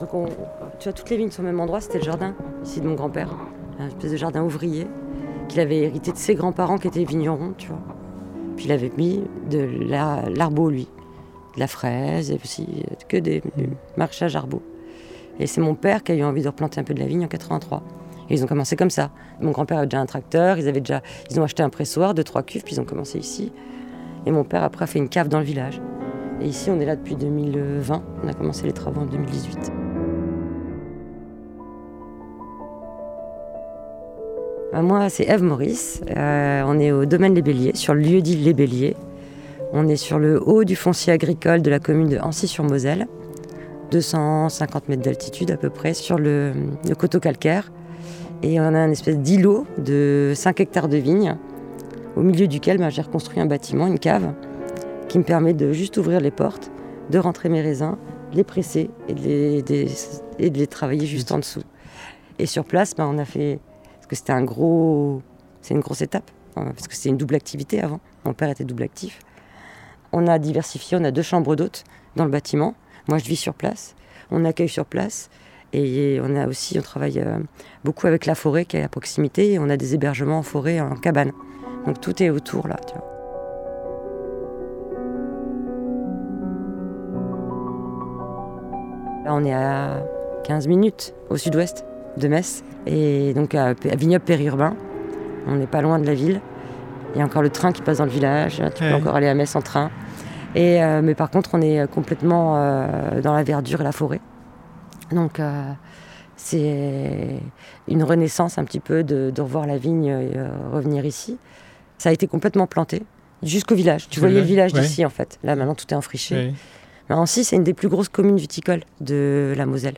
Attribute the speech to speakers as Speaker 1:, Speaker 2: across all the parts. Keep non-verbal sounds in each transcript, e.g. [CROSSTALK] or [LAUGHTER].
Speaker 1: Donc on, tu vois, toutes les vignes sont au même endroit, c'était le jardin ici de mon grand-père, un espèce de jardin ouvrier qu'il avait hérité de ses grands-parents qui étaient vignerons, tu vois. Puis il avait mis de l'arbo, lui, de la fraise, et aussi que des marchages arbo. Et c'est mon père qui a eu envie de replanter un peu de la vigne en 83. Et ils ont commencé comme ça. Mon grand-père avait déjà un tracteur, ils avaient déjà, ils ont acheté un pressoir, deux trois cuves, puis ils ont commencé ici. Et mon père après a fait une cave dans le village. Et ici, on est là depuis 2020. On a commencé les travaux en 2018. Moi, c'est Eve Maurice. Euh, on est au domaine Les Béliers, sur le lieu dit Les Béliers. On est sur le haut du foncier agricole de la commune de Ancy-sur-Moselle, 250 mètres d'altitude à peu près, sur le, coteau calcaire. Et on a un espèce d'îlot de 5 hectares de vignes, au milieu duquel ben, j'ai reconstruit un bâtiment, une cave, qui me permet de juste ouvrir les portes, de rentrer mes raisins, les presser et de les, et de les travailler juste en dessous. Et sur place, ben, on a fait parce que c'était un gros, c'est une grosse étape, hein, parce que c'était une double activité avant. Mon père était double actif. On a diversifié, on a deux chambres d'hôtes dans le bâtiment. Moi, je vis sur place. On accueille sur place. Et on a aussi, on travaille euh, beaucoup avec la forêt qui est à proximité. On a des hébergements en forêt, en cabane. Donc tout est autour là. Là, on est à 15 minutes au sud-ouest de Metz. Et donc à, Vignoble périurbain, on n'est pas loin de la ville. Il y a encore le train qui passe dans le village, tu peux encore aller à Metz en train. Et, euh, mais par contre, on est complètement euh, dans la verdure et la forêt. Donc euh, c'est une renaissance un petit peu de, revoir la vigne revenir ici. Ça a été complètement planté jusqu'au village. Tu voyais le village d'ici en fait. Là maintenant tout est enfriché. Mais Ancy, c'est une des plus grosses communes viticoles de la Moselle.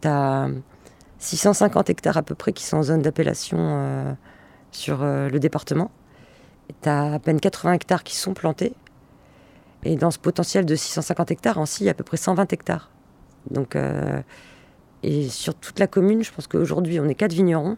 Speaker 1: Tu as 650 hectares à peu près qui sont en zone d'appellation euh, sur euh, le département. Tu as à peine 80 hectares qui sont plantés. Et dans ce potentiel de 650 hectares, en il y a à peu près 120 hectares. Donc, euh, et sur toute la commune, je pense qu'aujourd'hui, on est 4 vignerons.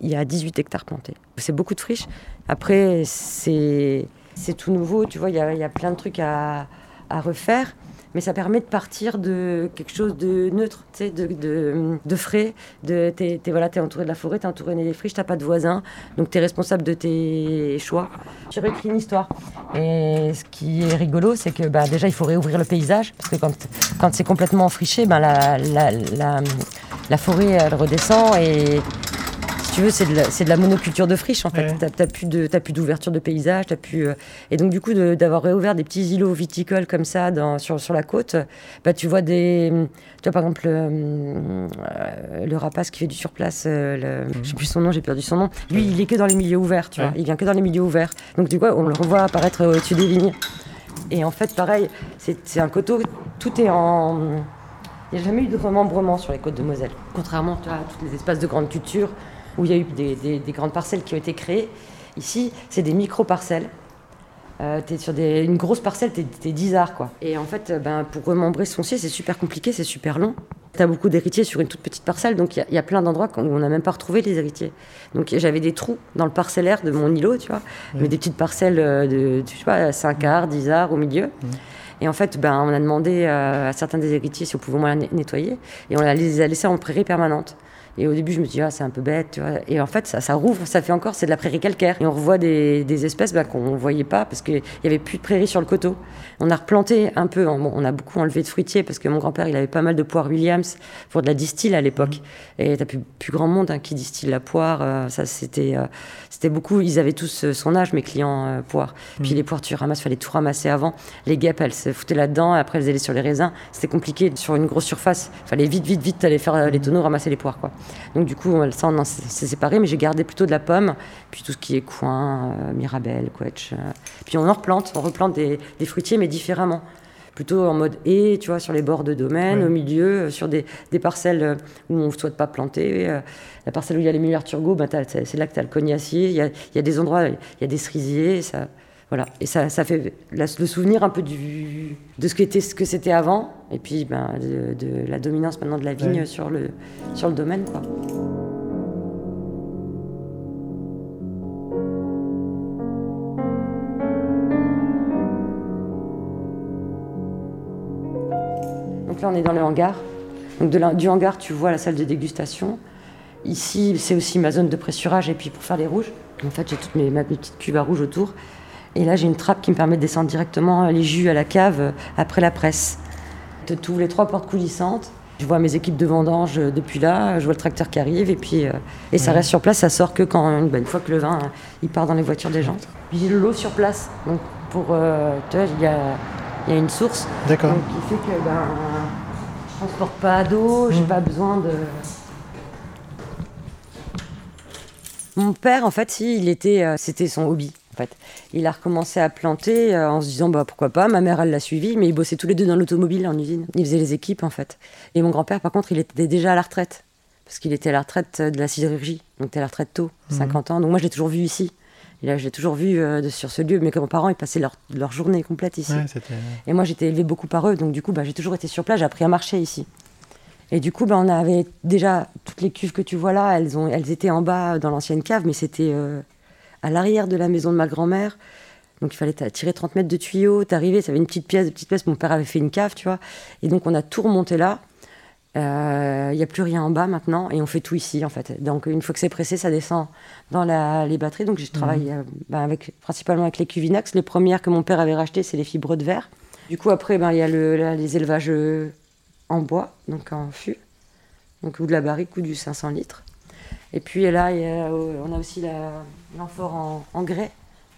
Speaker 1: Il y a 18 hectares plantés. C'est beaucoup de friches. Après, c'est tout nouveau. Tu vois, il y, a, plein de trucs à refaire mais ça permet de partir de quelque chose de neutre, de, de, frais. De, t'es, voilà, entouré de la forêt, tu es entouré des friches, tu n'as pas de voisins, donc tu es responsable de tes choix. Tu réécris une histoire. Et ce qui est rigolo, c'est que bah, déjà, il faut réouvrir le paysage, parce que quand, quand c'est complètement enfriché, bah, la, la, la, la forêt, elle redescend et tu veux, c'est de, la monoculture de friche en fait. Tu T'as plus plus d'ouverture de paysage, as plus. Euh, et donc du coup, d'avoir réouvert des petits îlots viticoles comme ça dans, sur, sur la côte, bah tu vois des, tu vois par exemple euh, le rapace qui fait du surplace, euh, le, mhm. je sais plus son nom, j'ai perdu son nom. Lui, il est que dans les milieux ouverts, tu vois. Il vient que dans les milieux ouverts. Donc du coup, on le revoit apparaître au-dessus des vignes. Et en fait, pareil, c'est un coteau, tout est en. Il n'y a jamais eu de remembrement sur les côtes de Moselle. Contrairement à tous les espaces de grande culture où il y a eu des, grandes parcelles qui ont été créées. Ici, c'est des micro-parcelles. Euh, es sur une grosse parcelle, tu es, 10 arts. Quoi. Et en fait, ben, pour remembrer ce foncier, c'est super compliqué, c'est super long. Tu as beaucoup d'héritiers sur une toute petite parcelle, donc il y, a plein d'endroits où on n'a même pas retrouvé les héritiers. Donc j'avais des trous dans le parcellaire de mon îlot, tu vois, mais des petites parcelles euh, de, tu sais 5 arts, 10 arts au milieu. Et en fait, ben, on a demandé euh, à certains des héritiers si on pouvait moins la nettoyer, et on les a laissés en prairie permanente. Et au début, je me dis, ah, c'est un peu bête, tu vois. Et en fait, ça, ça rouvre, ça fait encore, c'est de la prairie calcaire. Et on revoit des, des espèces bah, qu'on ne voyait pas parce qu'il n'y avait plus de prairie sur le coteau. On a replanté un peu, on a beaucoup enlevé de fruitiers parce que mon grand-père, il avait pas mal de poires Williams pour de la distille à l'époque. Mmh. Et t'as plus, plus grand monde hein, qui distille la poire. Euh, ça, c'était euh, c'était beaucoup, ils avaient tous euh, son âge, mes clients poires. Puis mmh. les poires, tu ramasses, fallait tout ramasser avant. Les guêpes, elles se foutaient là-dedans, après elles allaient sur les raisins. C'était compliqué sur une grosse surface. Fallait vite, vite, vite aller faire les tonneaux, ramasser les poires, quoi. Donc du coup, ça, on s'est séparé, mais j'ai gardé plutôt de la pomme, puis tout ce qui est coin, euh, mirabelle, quetch. Euh. Puis on en replante, on replante des, fruitiers, mais différemment. Plutôt en mode et, tu vois, sur les bords de domaine, au milieu, euh, sur des, parcelles où on ne souhaite pas planter. la parcelle où il y a les millers turgot, bah, c'est là que tu as le cognacier. Il y a, y a, des endroits, il y a des cerisiers. Ça, voilà. Et ça, ça fait le souvenir un peu du, de ce, que c'était avant, et puis ben, de, la dominance maintenant de la vigne sur, le, sur le domaine. Quoi. Donc là, on est dans le hangar. Donc de du hangar, tu vois la salle de dégustation. Ici, c'est aussi ma zone de pressurage et puis pour faire les rouges. En fait, j'ai toutes mes, ma petite cuve à rouge autour. Et là, j'ai une trappe qui me permet de descendre directement les jus à la cave euh, après la presse. Tu ouvres les trois portes coulissantes. Je vois mes équipes de vendange euh, depuis là, je vois le tracteur qui arrive et puis euh, et ça reste sur place, ça sort que quand une, fois que le vin il part dans les voitures des gens. J'ai l'eau sur place, donc pour tu vois, il y a, y a une source.
Speaker 2: D'accord.
Speaker 1: Qui fait que ben, je transporte pas d'eau, j'ai mmh. pas besoin de Mon père, en fait, il était, euh, c'était son hobby. En fait, il a recommencé à planter euh, en se disant bah pourquoi pas. Ma mère, elle l'a suivi, mais ils bossaient tous les deux dans l'automobile en usine. Ils faisaient les équipes en fait. Et mon grand-père, par contre, il était déjà à la retraite parce qu'il était à la retraite de la sidérurgie, donc était à la retraite tôt, 50 mhm. ans. Donc moi, je l'ai toujours vu ici. Et là, je l'ai toujours vu euh, sur ce lieu. Mes grands-parents, ils passaient leur, leur journée complète ici. et moi, j'étais élevé beaucoup par eux, donc du coup, bah, j'ai toujours été sur place. J'ai appris à marcher ici. Et du coup, ben, on avait déjà toutes les cuves que tu vois là, elles, ont, elles étaient en bas dans l'ancienne cave, mais c'était euh, à l'arrière de la maison de ma grand-mère. Donc il fallait tirer 30 mètres de tuyaux, t'arrivais, ça avait une petite pièce, une petite pièce. Mon père avait fait une cave, tu vois. Et donc on a tout remonté là. Euh, il n'y a plus rien en bas maintenant et on fait tout ici en fait. Donc une fois que c'est pressé, ça descend dans les batteries. Donc je travaille mmh. euh, ben, avec, principalement avec les Cuvinax. Les premières que mon père avait rachetées, c'est les fibres de verre. Du coup après, ben, il y a le, les élevages en bois, donc en fût, donc ou de la barrique ou du 500 litres. Et puis là, on a aussi l'amphore en, en, grès.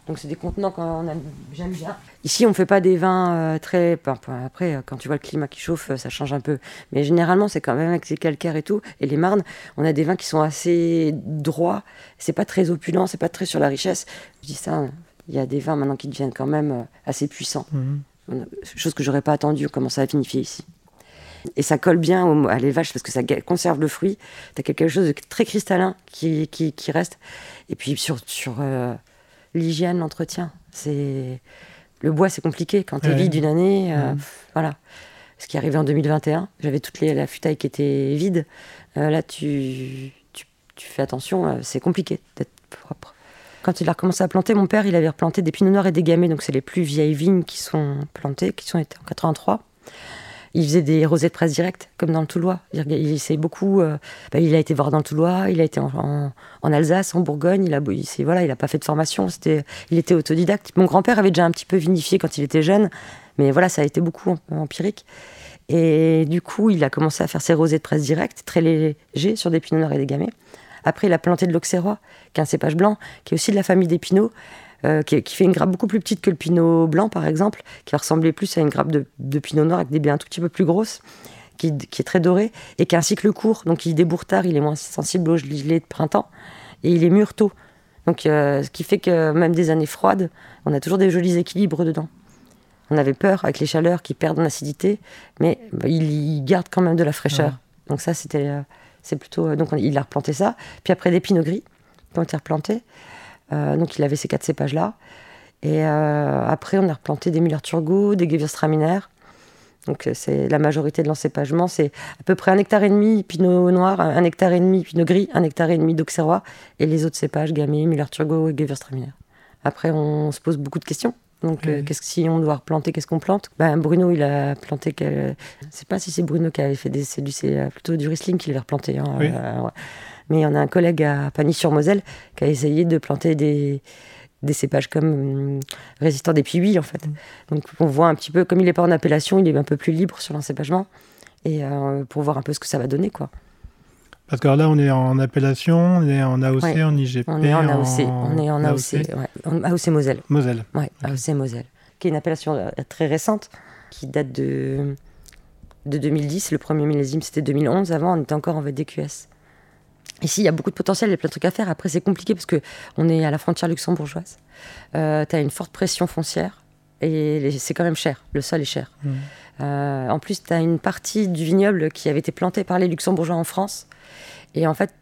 Speaker 1: Donc c'est des contenants qu'on j'aime bien. Ici, on ne fait pas des vins euh, très. après, quand tu vois le climat qui chauffe, ça change un peu. Mais généralement, c'est quand même avec les calcaires et tout, et les marnes, on a des vins qui sont assez droits. C'est pas très opulent, c'est pas très sur la richesse. Je dis ça, il y a des vins maintenant qui deviennent quand même euh, assez puissants. Mmh. Chose que j'aurais pas attendu, on commence à vinifier ici. Et ça colle bien à l'élevage parce que ça conserve le fruit. Tu as quelque chose de très cristallin qui, qui, reste. Et puis sur, sur euh, l'hygiène, l'entretien. C'est Le bois, c'est compliqué. Quand tu es vide d'une année, euh, voilà. Ce qui est arrivé en 2021, j'avais toute les, la futaille qui était vide. Euh, là, tu, tu, fais attention, c'est compliqué d'être propre. Quand il a recommencé à planter, mon père, il avait replanté des pinots noirs et des gamets, donc c'est les plus vieilles vignes qui sont plantées, qui sont été en 83 il faisait des rosées de presse directe, comme dans le Toulois. Il, beaucoup. Euh, bah, il a été voir dans le Toulois, il a été en, Alsace, en Bourgogne. Il a, il, voilà, il a pas fait de formation. C'était, il était autodidacte. Mon grand-père avait déjà un petit peu vinifié quand il était jeune, mais voilà, ça a été beaucoup empirique. Et du coup, il a commencé à faire ses rosées de presse directe, très légers, sur des pinots noirs et des gamets. Après, il a planté de l'auxerrois, qui est un cépage blanc, qui est aussi de la famille des pinots. Euh, qui, fait une grappe beaucoup plus petite que le pinot blanc, par exemple, qui va ressembler plus à une grappe de, pinot noir avec des baies un tout petit peu plus grosses, qui, est très dorée, et qui a un cycle court. Donc il débourre tard, il est moins sensible au gelé de printemps, et il est mûr tôt. Donc, euh, ce qui fait que même des années froides, on a toujours des jolis équilibres dedans. On avait peur avec les chaleurs qui perdent en acidité, mais bah, il, garde quand même de la fraîcheur. Donc ça, c'était, euh, c'est plutôt. donc il a replanté ça. Puis après des pinots gris, qui ont été replantés. Euh, donc il avait ces quatre cépages-là. Et euh, après, on a replanté des Müller-Turgot, des Gewürztraminer. Donc euh, c'est la majorité de l'encépagement, c'est à peu près un hectare et demi Pinot Noir, un hectare et demi Pinot Gris, un hectare et demi d'Auxerrois et les autres cépages Gamay, Müller-Turgot et Gewürztraminer. Après, on se pose beaucoup de questions. Donc, qu'est-ce que si on doit replanter, qu'est-ce qu'on plante? Ben, Bruno, il a planté. Je ne sais pas si c'est Bruno qui avait fait des. C'est plutôt du Riesling qu'il avait replanté. Hein, mais on a un collègue à Pagny-sur-Moselle qui a essayé de planter des, des cépages comme résistants des piouis, en fait. Mm. Donc on voit un petit peu, comme il n'est pas en appellation, il est un peu plus libre sur l'encépagement, et euh, pour voir un peu ce que ça va donner, quoi.
Speaker 2: Parce que là, on est en appellation, on est en AOC, en IGP.
Speaker 1: On est en AOC, on est en AOC, AOC, AOC Moselle.
Speaker 2: Moselle.
Speaker 1: Ouais, AOC Moselle, qui est une appellation euh, très récente, qui date de, de 2010. Le premier millésime, c'était 2011. Avant, on était encore en VDQS. Ici, il y a beaucoup de potentiel, il y a plein de trucs à faire. Après, c'est compliqué parce que on est à la frontière luxembourgeoise. Euh, tu as une forte pression foncière et c'est quand même cher. Le sol est cher. Mmh. Euh, en plus, tu as une partie du vignoble qui avait été plantée par les luxembourgeois en France. Et en fait,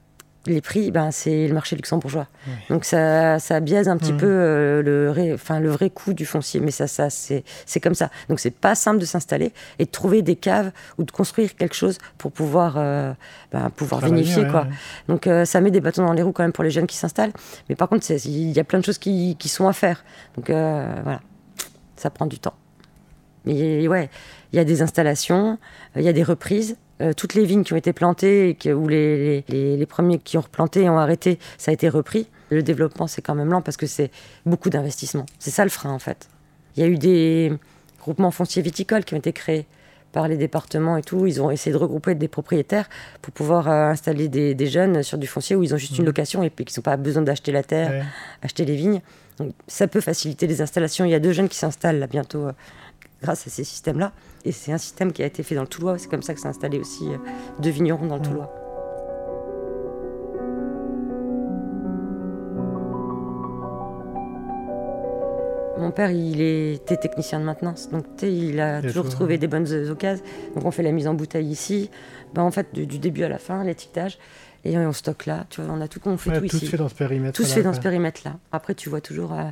Speaker 1: les prix, ben, c'est le marché luxembourgeois. Donc ça, ça biaise un petit mmh. peu euh, le, enfin, le vrai coût du foncier. Mais ça, ça c'est comme ça. Donc c'est pas simple de s'installer et de trouver des caves ou de construire quelque chose pour pouvoir, euh, ben, pouvoir vinifier. quoi. Donc euh, ça met des bâtons dans les roues quand même pour les jeunes qui s'installent. Mais par contre, il y a plein de choses qui, qui sont à faire. Donc voilà, ça prend du temps. Mais ouais, il y a des installations, il y a des reprises toutes les vignes qui ont été plantées et que, où les, les, les, premiers qui ont replanté ont arrêté, ça a été repris. Le développement, c'est quand même lent parce que c'est beaucoup d'investissement. C'est ça le frein, en fait. Il y a eu des groupements fonciers viticoles qui ont été créés par les départements et tout. Ils ont essayé de regrouper des propriétaires pour pouvoir euh, installer des, jeunes sur du foncier où ils ont juste une location et puis qu'ils n'ont pas besoin d'acheter la terre, acheter les vignes. Donc, ça peut faciliter les installations. Il y a deux jeunes qui s'installent là bientôt euh, grâce à ces systèmes-là. Et c'est un système qui a été fait dans le Toulois. C'est comme ça que s'est installé aussi euh, deux vignerons dans le. Toulois. Mon père, il était technicien de maintenance, donc il a toujours trouvé des bonnes occasions. Donc on fait la mise en bouteille ici, ben, en fait du, début à la fin, l'étiquetage, et on stocke là. Tu vois, on a tout, on fait tout,
Speaker 2: tout
Speaker 1: ici.
Speaker 2: Tout fait dans ce périmètre.
Speaker 1: Tout se fait dans ce périmètre-là. Après, tu vois toujours. Euh,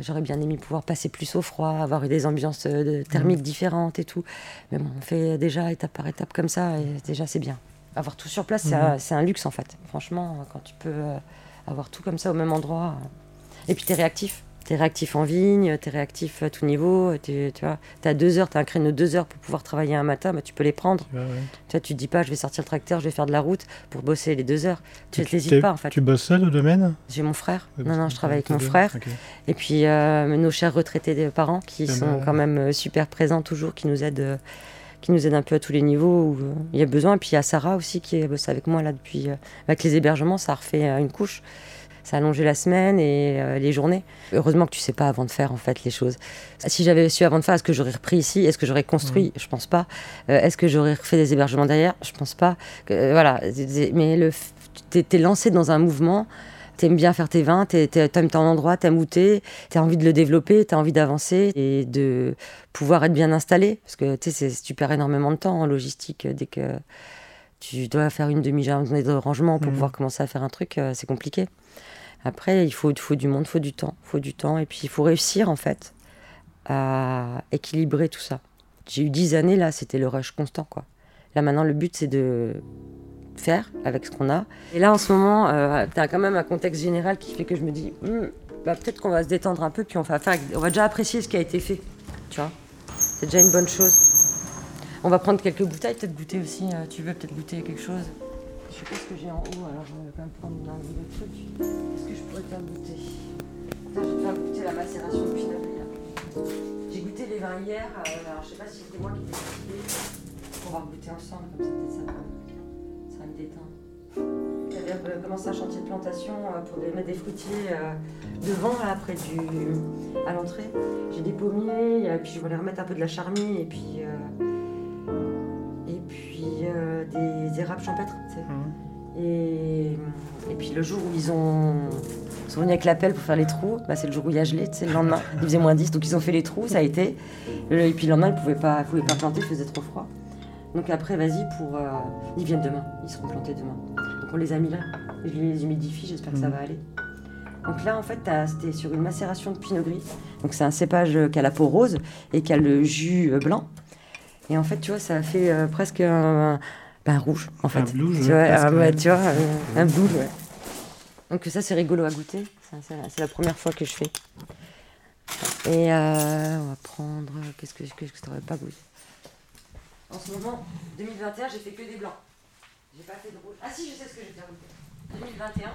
Speaker 1: j'aurais bien aimé pouvoir passer plus au froid, avoir des ambiances euh, thermiques mmh. différentes et tout. Mais bon, on fait déjà étape par étape comme ça, et déjà c'est bien. Avoir tout sur place, c'est mmh. un, luxe en fait. Franchement, quand tu peux euh, avoir tout comme ça au même endroit. Et puis tu es réactif tu es réactif en vigne, tu es réactif à tout niveau. Tu vois, as deux heures, tu as un créneau de deux heures pour pouvoir travailler un matin, bah, tu peux les prendre. Tu vois, tu te dis pas, je vais sortir le tracteur, je vais faire de la route pour bosser les deux heures. Tu n'hésites pas en fait.
Speaker 2: Tu bosses seul au domaine?
Speaker 1: J'ai mon frère. non, non, je travaille avec mon frère. Et puis euh, nos chers retraités des parents qui sont quand même euh, super présents toujours, qui nous aident. Euh, qui nous aident un peu à tous les niveaux où il y a besoin. Et puis il y a Sarah aussi qui bosse avec moi là depuis. avec les hébergements, ça a refait une couche ça a allongé la semaine et euh, les journées. Heureusement que tu sais pas avant de faire en fait les choses. Si j'avais su avant de faire, est-ce que j'aurais repris ici? Est-ce que j'aurais construit? Je pense pas. Euh, est-ce que j'aurais refait des hébergements derrière? Je pense pas. Euh, voilà. Mais le, t'es es lancé dans un mouvement. T'aimes bien faire tes vins, t'aimes ton endroit, t'aimes où t'es, t'as envie de le développer, t'as envie d'avancer et de pouvoir être bien installé. Parce que tu sais, tu perds énormément de temps en logistique dès que tu dois faire une demi-journée de rangement pour mmh. pouvoir commencer à faire un truc, c'est compliqué. Après, il faut, faut du monde, il faut du temps, faut du temps, et puis il faut réussir en fait à équilibrer tout ça. J'ai eu dix années là, c'était le rush constant quoi. Là maintenant, le but c'est de faire avec ce qu'on a. Et là en ce moment, euh, tu as quand même un contexte général qui fait que je me dis, hmm, bah, peut-être qu'on va se détendre un peu, puis on va, faire, on va déjà apprécier ce qui a été fait. Tu vois, c'est déjà une bonne chose. On va prendre quelques bouteilles, peut-être goûter aussi. Euh, tu veux peut-être goûter quelque chose je sais pas ce que j'ai en haut, alors je vais quand même prendre un bout de truc. Qu'est-ce que je pourrais faire goûter? Je vais faire goûter la macération de Pinot J'ai goûté les vins hier, euh, alors je sais pas si c'était moi qui l'ai décidé. On va goûter ensemble, comme ça peut-être ça, ça va me détendre. J'avais euh, commencé un chantier de plantation pour mettre des fruitiers devant, là, près du, à l'entrée? J'ai des pommiers, et puis je voulais remettre un peu de la charmie, et puis des érables champêtres. Mmh. Et, et, puis le jour où ils ont sont venus avec la pelle pour faire les trous, bah, c'est le jour où il y a gelé, le lendemain. [LAUGHS] Il faisait moins 10, donc ils ont fait les trous, ça a été. Et puis le lendemain, ils ne pouvaient pas, pouvaient pas planter, il faisait trop froid. Donc après, vas-y, pour. Euh, ils viennent demain, ils seront plantés demain. Donc on les a mis là, je les humidifie, j'espère que ça mmh. va aller. Donc là, en fait, c'était sur une macération de pinot gris. Donc c'est un cépage qui a la peau rose et qui a le jus euh, blanc. Et en fait, tu vois, ça a fait euh, presque un, un rouge, en fait. Un
Speaker 2: blues,
Speaker 1: tu vois, un, tu vois, un, blues, ouais. Donc ça, c'est rigolo à goûter. C'est la première fois que je fais. Et euh, on va prendre... Qu'est-ce que, que je n'aurais pas goûté? En ce moment, 2021, j'ai fait que des blancs. J'ai pas fait de rouge. Ah si, je sais ce que j'ai faire goûter. 2021,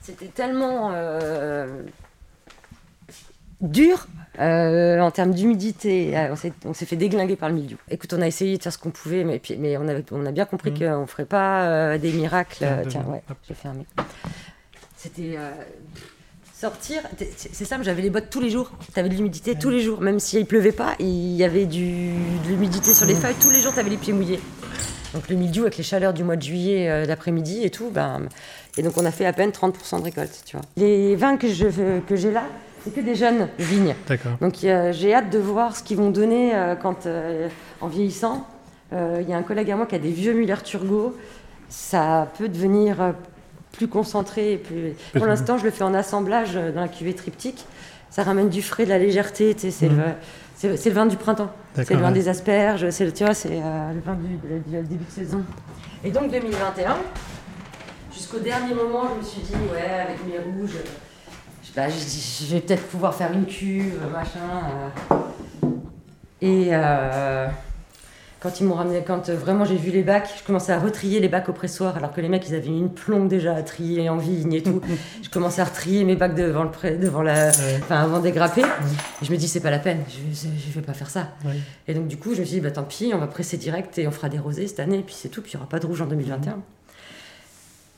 Speaker 1: c'était tellement... Euh, dur euh, en termes d'humidité. Euh, on s'est fait déglinguer par le milieu. Écoute, on a essayé de faire ce qu'on pouvait, mais, mais on, avait, on a bien compris mmh. qu'on ne ferait pas euh, des miracles. Tiens, ouais, j'ai fermé. C'était sortir. C'est simple, j'avais les bottes tous les jours. Tu avais de l'humidité tous les jours. Même s'il ne pleuvait pas, il y avait du, de l'humidité sur les mmh. feuilles. Tous les jours, tu avais les pieds mouillés. Donc le milieu avec les chaleurs du mois de juillet, l'après-midi et tout, ben, et donc on a fait à peine 30% de récolte, tu vois. Les vins que j'ai que là, c'est que des jeunes vignes. Donc j'ai hâte de voir ce qu'ils vont donner euh, quand, euh, en vieillissant. Euh, il y a un collègue à moi qui a des vieux Muller Turgot. Ça peut devenir plus concentré. Plus... Pour l'instant, je le fais en assemblage dans la cuvée triptyque. Ça ramène du frais, de la légèreté. C'est le, le, vin du printemps. C'est le vin des asperges. C'est tu vois, c'est le vin du, début de saison. Et donc 2021, jusqu'au dernier moment, je me suis dit, ouais, avec mes rouges bah, je, vais peut-être pouvoir faire une cuve, machin. Euh. Et euh, quand ils m'ont ramené, quand euh, vraiment j'ai vu les bacs, je commençais à retrier les bacs au pressoir, alors que les mecs ils avaient une plombe déjà à trier en vigne et tout. [LAUGHS] je commençais à retrier mes bacs devant le devant la, enfin avant de dégrapper. Et je me dis c'est pas la peine, je, je, vais pas faire ça. Et donc du coup je me suis dit bah tant pis, on va presser direct et on fera des rosés cette année et puis c'est tout, puis il y aura pas de rouge en 2021.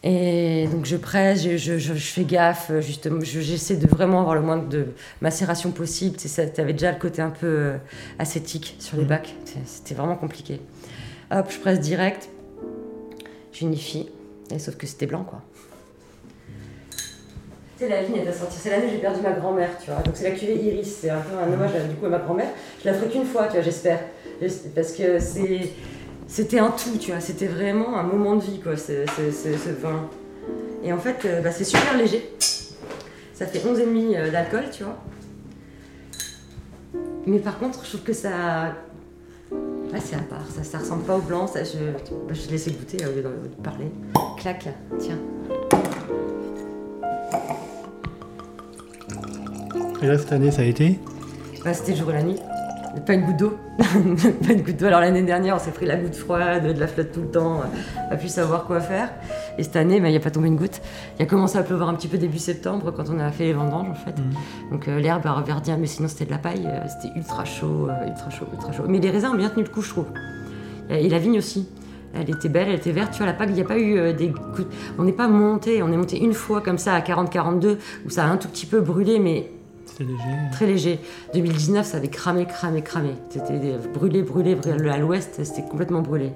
Speaker 1: Et donc je presse, je, je, je fais gaffe, justement, j'essaie de vraiment avoir le moins de macération possible. Tu avais déjà le côté un peu euh, acétique sur les mmh. bacs, c'était vraiment compliqué. Hop, je presse direct, j'unifie, et sauf que c'était blanc quoi. C'est la ligne, elle sortir. C'est l'année où j'ai perdu ma grand-mère, tu vois. Donc c'est la cuvée Iris, c'est un peu un hommage du coup à ma grand-mère. Je la ferai qu'une fois, tu vois, j'espère. Parce que c'est c'était un tout, tu vois, c'était vraiment un moment de vie, quoi, ce, vin. Et en fait, euh, bah, c'est super léger. Ça fait 11,5 euh, d'alcool, tu vois. Mais par contre, je trouve que ça. C'est à part, ça, ça ressemble pas au blanc, ça, je, bah, je laissais goûter au lieu de parler. Clac, tiens.
Speaker 2: Et là, cette année, ça a été?
Speaker 1: Bah, C'était le jour et la nuit pas une goutte d'eau. [LAUGHS] pas une goutte d'eau. Alors l'année dernière, on s'est pris la goutte froide, de la flotte tout le temps, on a pu savoir quoi faire. Et cette année, il n'y a pas tombé une goutte. Il a commencé à pleuvoir un petit peu début septembre quand on a fait les vendanges en fait. Mm. Donc euh, l'herbe a reverdi, mais sinon c'était de la paille. Euh, c'était ultra chaud, euh, ultra chaud, ultra chaud. Mais les raisins ont bien tenu le coup, je trouve. Et la vigne aussi. Elle était belle, elle était verte. Tu vois, la PAC, il n'y a pas eu des coups. On n'est pas monté, on est monté une fois comme ça à 40-42, où ça a un tout petit peu brûlé, mais Très léger. 2019, ça avait cramé, cramé, cramé. C'était brûlé, brûlé, brûlé. À l'ouest, c'était complètement brûlé.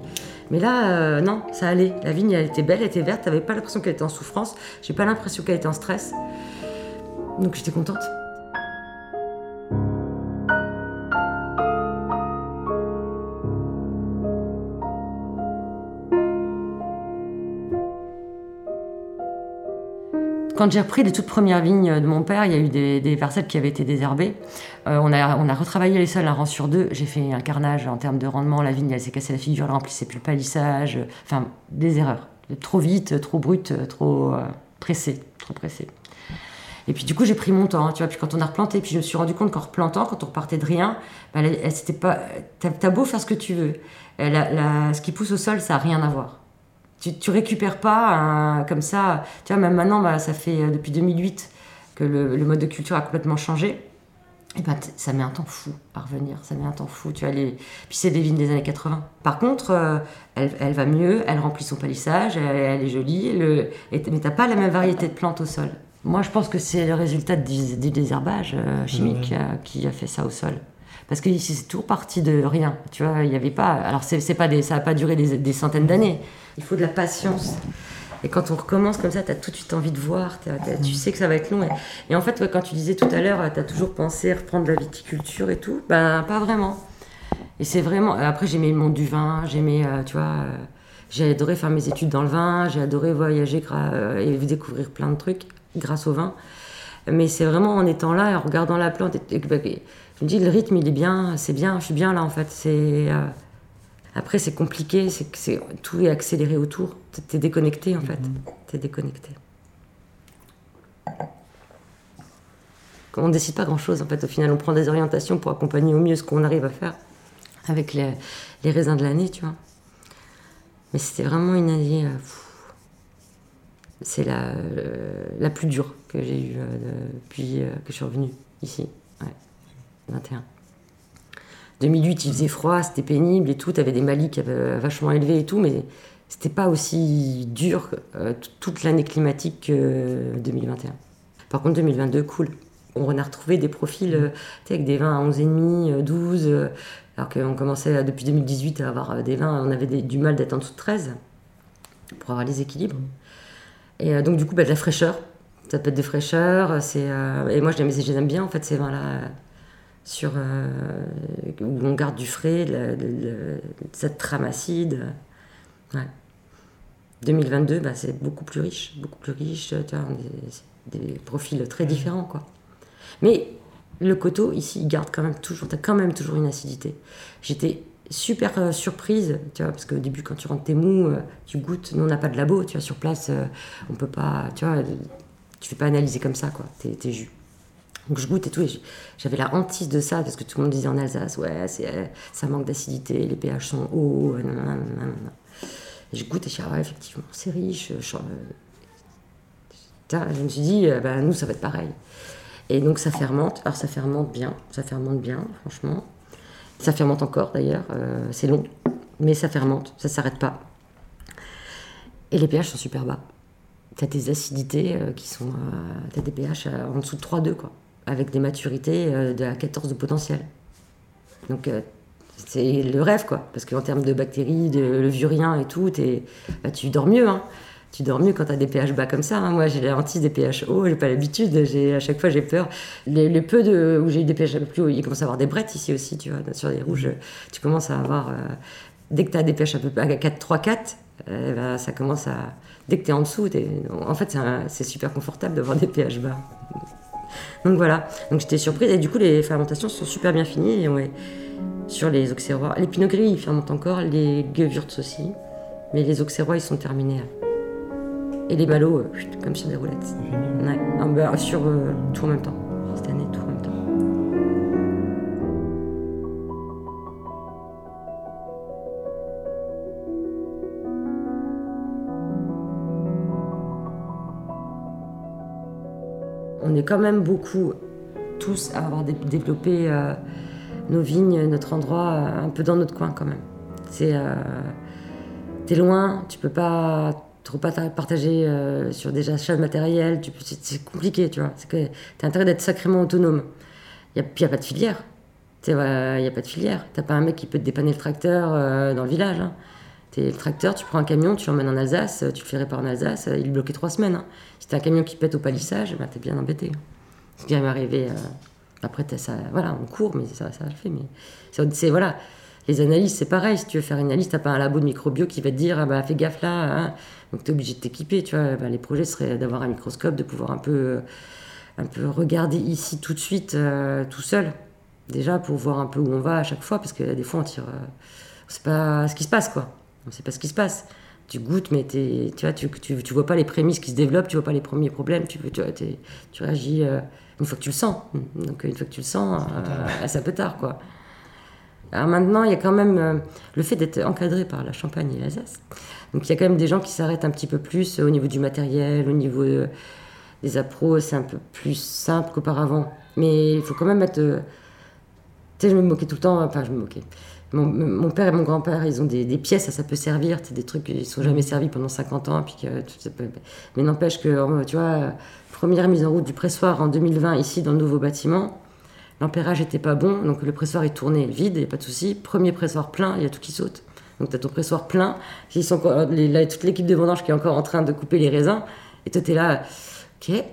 Speaker 1: Mais là, euh, non, ça allait. La vigne, elle était belle, elle était verte. T'avais pas l'impression qu'elle était en souffrance. J'ai pas l'impression qu'elle était en stress. Donc j'étais contente. Quand j'ai repris les toutes premières vignes de mon père, il y a eu des, parcelles qui avaient été désherbées. Euh, on, a, on a retravaillé les sols un rang sur deux. J'ai fait un carnage en termes de rendement. La vigne, elle s'est cassée la figure, elle remplissait plus le palissage. Enfin, des erreurs. Trop vite, trop brut, trop euh, pressé. Trop pressé. Et puis du coup, j'ai pris mon temps, hein, tu vois. Puis quand on a replanté, puis je me suis rendu compte qu'en replantant, quand on repartait de rien, bah, elle, c'était pas. T'as beau faire ce que tu veux, ce qui pousse au sol, ça a rien à voir tu, tu récupères pas comme ça. Tu vois, même maintenant, bah, ça fait euh, depuis 2008 que le, mode de culture a complètement changé. Et ben, ça met un temps fou à revenir, ça met un temps fou. Tu vois, les... Puis c'est des vignes des années 80. Par contre, euh, elle, elle, va mieux, elle remplit son palissage, elle, est jolie, le... mais tu n'as pas la même variété de plantes au sol. Moi, je pense que c'est le résultat du, désherbage euh, chimique qui a fait ça au sol. Parce que ici, c'est tout parti de rien. Tu vois, il n'y avait pas. Alors, c'est, pas ça n'a pas duré des centaines d'années. Il faut de la patience. Et quand on recommence comme ça, tu as tout de suite envie de voir, tu sais que ça va être long. Et, en fait, quand tu disais tout à l'heure, tu as toujours pensé reprendre la viticulture et tout, ben pas vraiment. Et c'est vraiment. Après, j'aimais le monde du vin, j'aimais, euh, tu vois, euh, j'ai adoré faire mes études dans le vin, j'ai adoré voyager euh, et découvrir plein de trucs grâce au vin. Mais c'est vraiment en étant là et en regardant la plante, et, je me dis, le rythme, il est bien, c'est bien, je suis bien là en fait. C'est. Après, c'est compliqué, c'est tout est accéléré autour. Tu es déconnecté en fait. Mhm. Tu es déconnecté. On ne décide pas grand chose en fait. Au final, on prend des orientations pour accompagner au mieux ce qu'on arrive à faire avec les, raisins de l'année, tu vois. Mais c'était vraiment une année. Euh, c'est la, la plus dure que j'ai eue euh, depuis euh, que je suis revenue ici. Ouais, 21. 2008, il faisait froid, c'était pénible et tout. T'avais des maliques vachement élevés et tout, mais c'était pas aussi dur euh, toute l'année climatique que 2021. Par contre, 2022, cool. On a retrouvé des profils euh, avec des vins à 11,5, 12, euh, alors qu'on commençait depuis 2018 à avoir des vins, on avait du mal d'être en dessous de 13 pour avoir les équilibres. Et donc, du coup, bah, de la fraîcheur. Ça peut être de fraîcheur. et moi, je les aime bien, en fait, ces vins-là sur, euh, où on garde du frais, cette trame acide. 2022, bah, c'est beaucoup plus riche, beaucoup plus riche, tu vois, des, profils très différents, quoi. Mais le coteau, ici, il garde quand même toujours, as quand même toujours une acidité. J'étais super euh, surprise, tu vois, parce qu'au début, quand tu rentres tes mous, euh, tu goûtes, nous, on n'a pas de labo, tu vois, sur place, on peut pas, tu vois, tu fais pas analyser comme ça, quoi, tes, tes jus. Donc je goûte et tout, et j'avais la hantise de ça, parce que tout le monde disait en Alsace, ouais, ça manque d'acidité, les pH sont hauts, et je goûte et je dis, ah ouais, effectivement, c'est riche. Je, je me suis dit, bah, nous, ça va être pareil. Et donc ça fermente. Alors ça fermente bien, ça fermente bien, franchement. Ça fermente encore d'ailleurs, euh, c'est long, mais ça fermente, ça s'arrête pas. Et les pH sont super bas. Tu as des acidités euh, qui sont. Euh, tu as des pH en dessous de 3,2, quoi, avec des maturités de à 14 de potentiel. Donc c'est le rêve, quoi, parce qu'en termes de bactéries, de levurien et tout, bah, tu dors mieux. Hein tu dors mieux quand tu as des pH bas comme ça. Hein. Moi, j'ai la des pH hauts, j'ai pas l'habitude. À chaque fois, j'ai peur. Les, peu de, où j'ai eu des pH plus hauts, il commence à avoir des brettes ici aussi, tu vois. Sur les rouges, tu commences à avoir. Euh, dès que tu as des pH un peu à 4, 3, 4, ça commence à. Dès que tu es en dessous, en fait, c'est super confortable d'avoir des pH bas. Donc voilà. Donc j'étais surprise. Et du coup, les fermentations sont super bien finies. Sur les auxerrois. Les pinot gris, ils fermentent encore. Les gewürz aussi. Mais les auxerrois, ils sont terminés et les ballots euh, comme sur des roulettes. Ouais, bah, sur euh, tout en même temps. Cette année, tout en même temps. On est quand même beaucoup, tous, à avoir développé euh, nos vignes, notre endroit, un peu dans notre coin quand même. C'est. T'es loin, tu peux pas trop pas partager euh, sur des achats de matériel, c'est compliqué, tu vois. Tu as intérêt d'être sacrément autonome. Il n'y a, pas de filière. Il n'y a pas de filière. T'as pas un mec qui peut te dépanner le tracteur euh, dans le village. Hein. Es, le tracteur, tu prends un camion, tu l'emmènes en Alsace, tu le fais réparer en Alsace, il est bloqué trois semaines. Hein. Si t'as un camion qui pète au palissage, ben, t'es bien embêté. Ce qui m'est arrivé. Euh, après, ça, voilà, on court, mais ça, ça le fait. Mais c'est voilà. Les analyses, c'est pareil. Si tu veux faire une analyse, t'as pas un labo de microbio qui va te dire ah bah, fais gaffe là. Hein. Donc tu es obligé de t'équiper. Tu vois. Bah, les projets seraient d'avoir un microscope, de pouvoir un peu, un peu regarder ici tout de suite, euh, tout seul. Déjà pour voir un peu où on va à chaque fois, parce que des fois on tire. Euh, on sait pas ce qui se passe, quoi. On sait pas ce qui se passe. Tu goûtes, mais tu vois, tu, tu, vois pas les prémices qui se développent, tu vois pas les premiers problèmes. Tu, tu, tu réagis euh, une fois que tu le sens. Donc une fois que tu le sens, ça peut tard, quoi. Alors maintenant, il y a quand même euh, le fait d'être encadré par la Champagne et l'Alsace. Donc il y a quand même des gens qui s'arrêtent un petit peu plus au niveau du matériel, au niveau euh, des appros, c'est un peu plus simple qu'auparavant. Mais il faut quand même être. Euh, tu sais, je me moquais tout le temps, enfin, je me moquais. Mon, père et mon grand-père, ils ont des, pièces, ça, peut servir, des trucs qui ne sont jamais servis pendant 50 ans. Puis que, Mais n'empêche que, tu vois, première mise en route du pressoir en 2020 ici dans le nouveau bâtiment, L'ampérage n'était pas bon, donc le pressoir est tourné vide, il n'y a pas de souci. Premier pressoir plein, il y a tout qui saute. Donc tu as ton pressoir plein, ils sont, les, toute l'équipe de vendange qui est encore en train de couper les raisins, et toi tu es là, ok,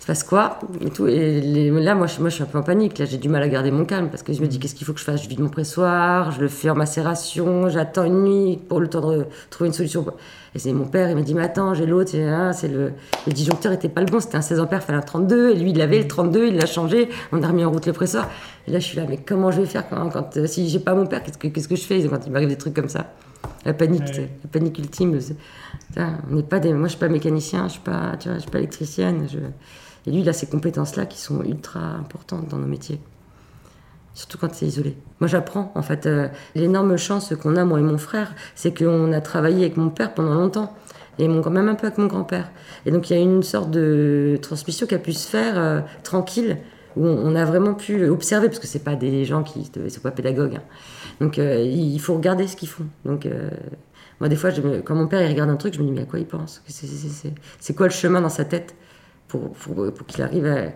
Speaker 1: se passe quoi et tout. Et là, moi je, moi, je suis un peu en panique. Là, j'ai du mal à garder mon calme parce que je me dis, qu'est-ce qu'il faut que je fasse? Je vide mon pressoir, je le fais en macération, j'attends une nuit pour le temps de trouver une solution. Et c'est mon père, il m'a dit, mais attends, j'ai l'autre, c'est le, le disjoncteur était pas le bon, c'était un 16 ampères, il fallait un 32, et lui, il avait le 32, il l'a changé, on a remis en route le presseur. Et là, je suis là, mais comment je vais faire quand, quand euh, si j'ai pas mon père, qu'est-ce que, qu'est-ce que je fais? Quand il m'arrive des trucs comme ça La panique, la panique ultime. on n'est pas des, moi, je suis pas mécanicien, je suis pas, tu vois, je suis pas électricienne. Je, et lui, il a ces compétences-là qui sont ultra importantes dans nos métiers surtout quand c'est isolé. Moi, j'apprends, en fait. Euh, l'énorme chance qu'on a, moi et mon frère, c'est qu'on a travaillé avec mon père pendant longtemps, et mon, même un peu avec mon grand-père. Et donc, il y a une sorte de transmission qui a pu se faire euh, tranquille, où on, a vraiment pu observer, parce que c'est pas des gens qui ne sont pas pédagogues. Hein. Donc, euh, il faut regarder ce qu'ils font. Donc, moi, des fois, quand mon père il regarde un truc, je me dis, mais à quoi il pense? C'est quoi le chemin dans sa tête? Pour, qu'il arrive à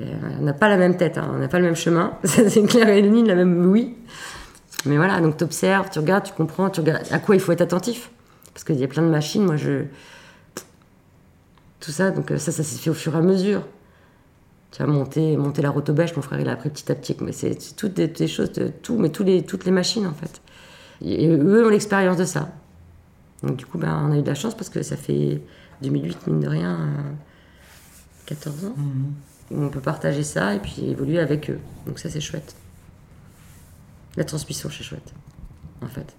Speaker 1: euh, on n'a pas la même tête, hein, on n'a pas le même chemin. [LAUGHS] c'est clair et la même oui. Mais voilà, donc tu observes, tu regardes, tu comprends, tu regardes à quoi il faut être attentif? Parce qu'il y a plein de machines, moi je. Tout ça, donc euh, ça, ça s'est fait au fur et à mesure. Tu as monté, monté la rotobèche, mon frère il a appris petit à petit. Mais c'est toutes des, choses, tout, mais tous les, toutes les machines en fait. Et eux ont l'expérience de ça. Donc du coup, ben, on a eu de la chance parce que ça fait 2008, mine de rien, 14 ans. Mmh on peut partager ça et puis évoluer avec eux. Donc ça, c'est chouette. La transmission, c'est chouette, en fait.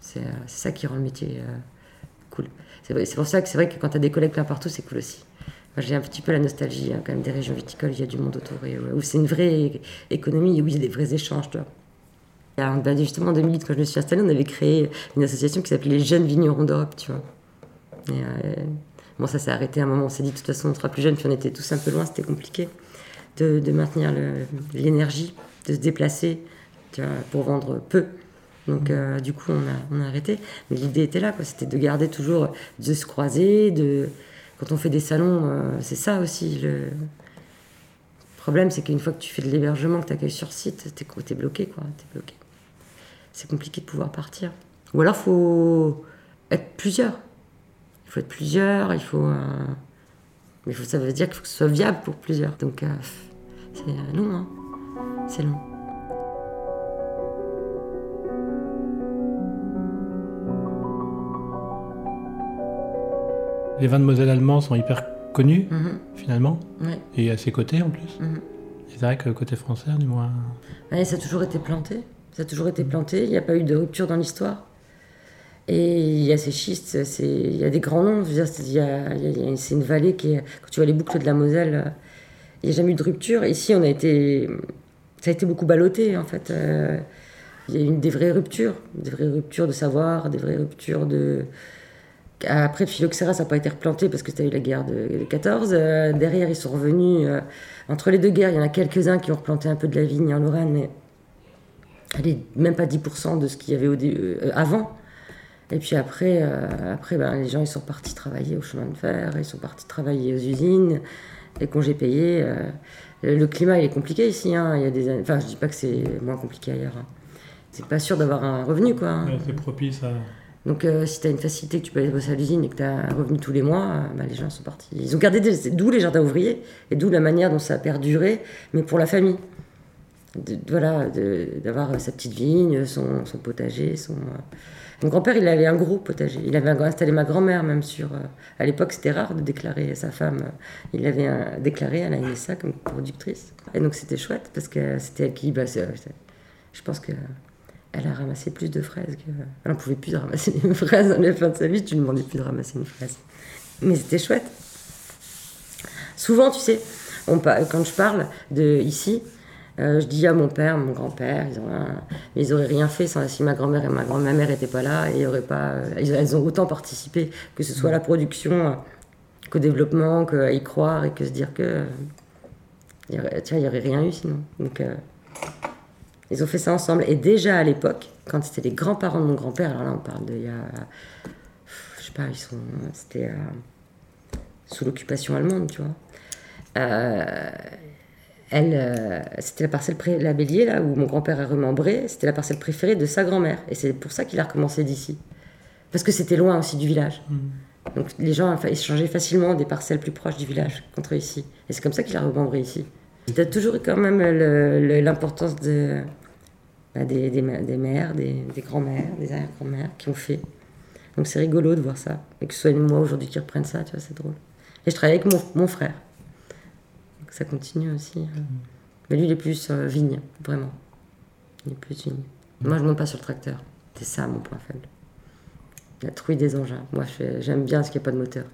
Speaker 1: C'est euh, ça qui rend le métier euh, cool. C'est pour ça que c'est vrai que quand tu as des collègues là partout, c'est cool aussi. j'ai un petit peu la nostalgie hein, quand même des régions viticoles, il y a du monde autour, et, où c'est une vraie économie, où il y a des vrais échanges. Tu vois. Ben, justement, en 2008, quand je me suis installée, on avait créé une association qui s'appelait les Jeunes Vignerons d'Europe, tu vois. Et, euh, bon, ça s'est arrêté à un moment, on s'est dit, de toute façon, on sera plus jeunes, puis on était tous un peu loin, c'était compliqué de, de maintenir l'énergie, de se déplacer, pour vendre peu. Donc, euh, du coup, on a, on a arrêté. Mais l'idée était là. C'était de garder toujours, de se croiser, de quand on fait des salons, euh, c'est ça aussi. Le problème, c'est qu'une fois que tu fais de l'hébergement, que tu accueilles sur site, t'es es bloqué, quoi. Es bloqué. C'est compliqué de pouvoir partir. Ou alors, faut être plusieurs. Il faut être plusieurs, il faut. Euh, mais ça veut dire qu'il faut que ce soit viable pour plusieurs. Donc, euh, c'est long, hein. C'est long.
Speaker 2: Les vins de Moselle allemands sont hyper connus, mhm. finalement, et à ses côtés en plus. Mhm. C'est vrai que le côté français, du moins.
Speaker 1: ça a toujours été planté. Ça a toujours été planté. Il n'y a pas eu de rupture dans l'histoire. Et il y a ces schistes, il y a des grands noms. C'est une vallée qui. Quand tu vois les boucles de la Moselle, il n'y a jamais eu de rupture. Ici, on a été. Ça a été beaucoup ballotté, en fait. Euh, il y a eu des vraies ruptures. Des vraies ruptures de savoir, des vraies ruptures de après, le ça n'a pas été replanté parce que tu as eu la guerre de, 14. Euh, derrière, ils sont revenus. Euh, entre les deux guerres, il y en a quelques-uns qui ont replanté un peu de la vigne en Lorraine, mais elle est même pas 10% de ce qu'il y avait euh, avant. Et puis après, après ben, les gens ils sont partis travailler au chemin de fer, ils sont partis travailler aux usines, les congés payés. le climat il est compliqué ici. Hein. Il y a des, enfin, je dis pas que c'est moins compliqué ailleurs. Hein. C'est pas sûr d'avoir un revenu quoi. Hein.
Speaker 2: c'est propice à.
Speaker 1: Donc, euh, si tu as une facilité, que tu peux aller bosser à l'usine et que tu as un revenu tous les mois, euh, bah, les gens sont partis. Ils ont gardé d'où les jardins ouvriers et d'où la manière dont ça a perduré, mais pour la famille. voilà, d'avoir sa petite vigne, son, potager, son. Euh. Mon grand-père, il avait un gros potager. Il avait installé ma grand-mère même sur. à l'époque, c'était rare de déclarer sa femme. Il l'avait déclaré à la NSA comme productrice. Et donc c'était chouette parce que c'était elle qui. Bah, je pense que elle a ramassé plus de fraises que. Elle n'en pouvait plus de ramasser des [LAUGHS] fraises à la fin de sa vie, tu ne demandais plus de ramasser une fraise. Mais c'était chouette. Souvent, tu sais, quand je parle de ici, euh, je dis à mon père, mon grand-père, ils, ils auraient rien fait si ma grand-mère et ma grand-mère n'étaient pas là, et auraient pas, elles ont autant participé, que ce soit à la production, qu'au développement, qu'à y croire, et que se dire que. il n'y aurait rien eu sinon. Donc, euh, ils ont fait ça ensemble. Et déjà à l'époque, quand c'était les grands-parents de mon grand-père, alors là on parle de il y a. Je sais pas, ils sont. C'était euh, sous l'occupation allemande, tu vois. Euh, elle, euh, c'était la parcelle pré la Bélier, là, où mon grand-père a remembré, c'était la parcelle préférée de sa grand-mère. Et c'est pour ça qu'il a recommencé d'ici. Parce que c'était loin aussi du village. Mmh. Donc les gens échangeaient facilement des parcelles plus proches du village contre ici. Et c'est comme ça qu'il a remembré ici. Il a toujours eu quand même l'importance de, bah, des, des, des, mères, des, des grands-mères, des arrière-grands-mères qui ont fait. Donc c'est rigolo de voir ça. Et que ce soit moi aujourd'hui qui reprenne ça, tu vois, c'est drôle. Et je travaille avec mon, mon frère. Ça continue aussi. Hein. Mais lui, il est plus euh, vigne, vraiment. Il est plus vigne. Moi, je monte pas sur le tracteur. C'est ça mon point faible. La trouille des engins. Moi, j'aime bien ce qu'il n'y a pas de moteur.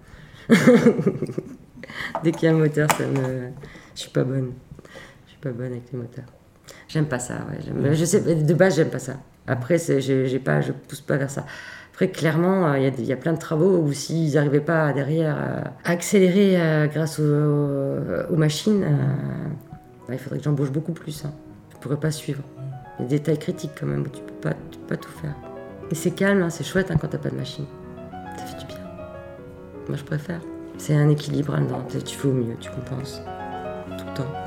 Speaker 1: [LAUGHS] Dès qu'il y a un moteur, ça me je suis pas bonne. Je suis pas bonne avec les moteurs. J'aime pas ça. Ouais. Je sais, de base, j'aime pas ça. Après, j'ai pas, je pousse pas vers ça. Clairement, euh, il y, a plein de travaux où s'ils n'arrivaient pas derrière euh, à accélérer euh, grâce aux, machines, bah, il faudrait que j'embauche beaucoup plus. Hein. Je pourrais pas suivre. Il y a des détails critiques quand même où tu tu peux pas tout faire. Et c'est calme, hein, c'est chouette hein, quand t'as pas de machine. Ça fait du bien. Moi, je préfère. C'est un équilibre. Tu fais au mieux, tu compenses. と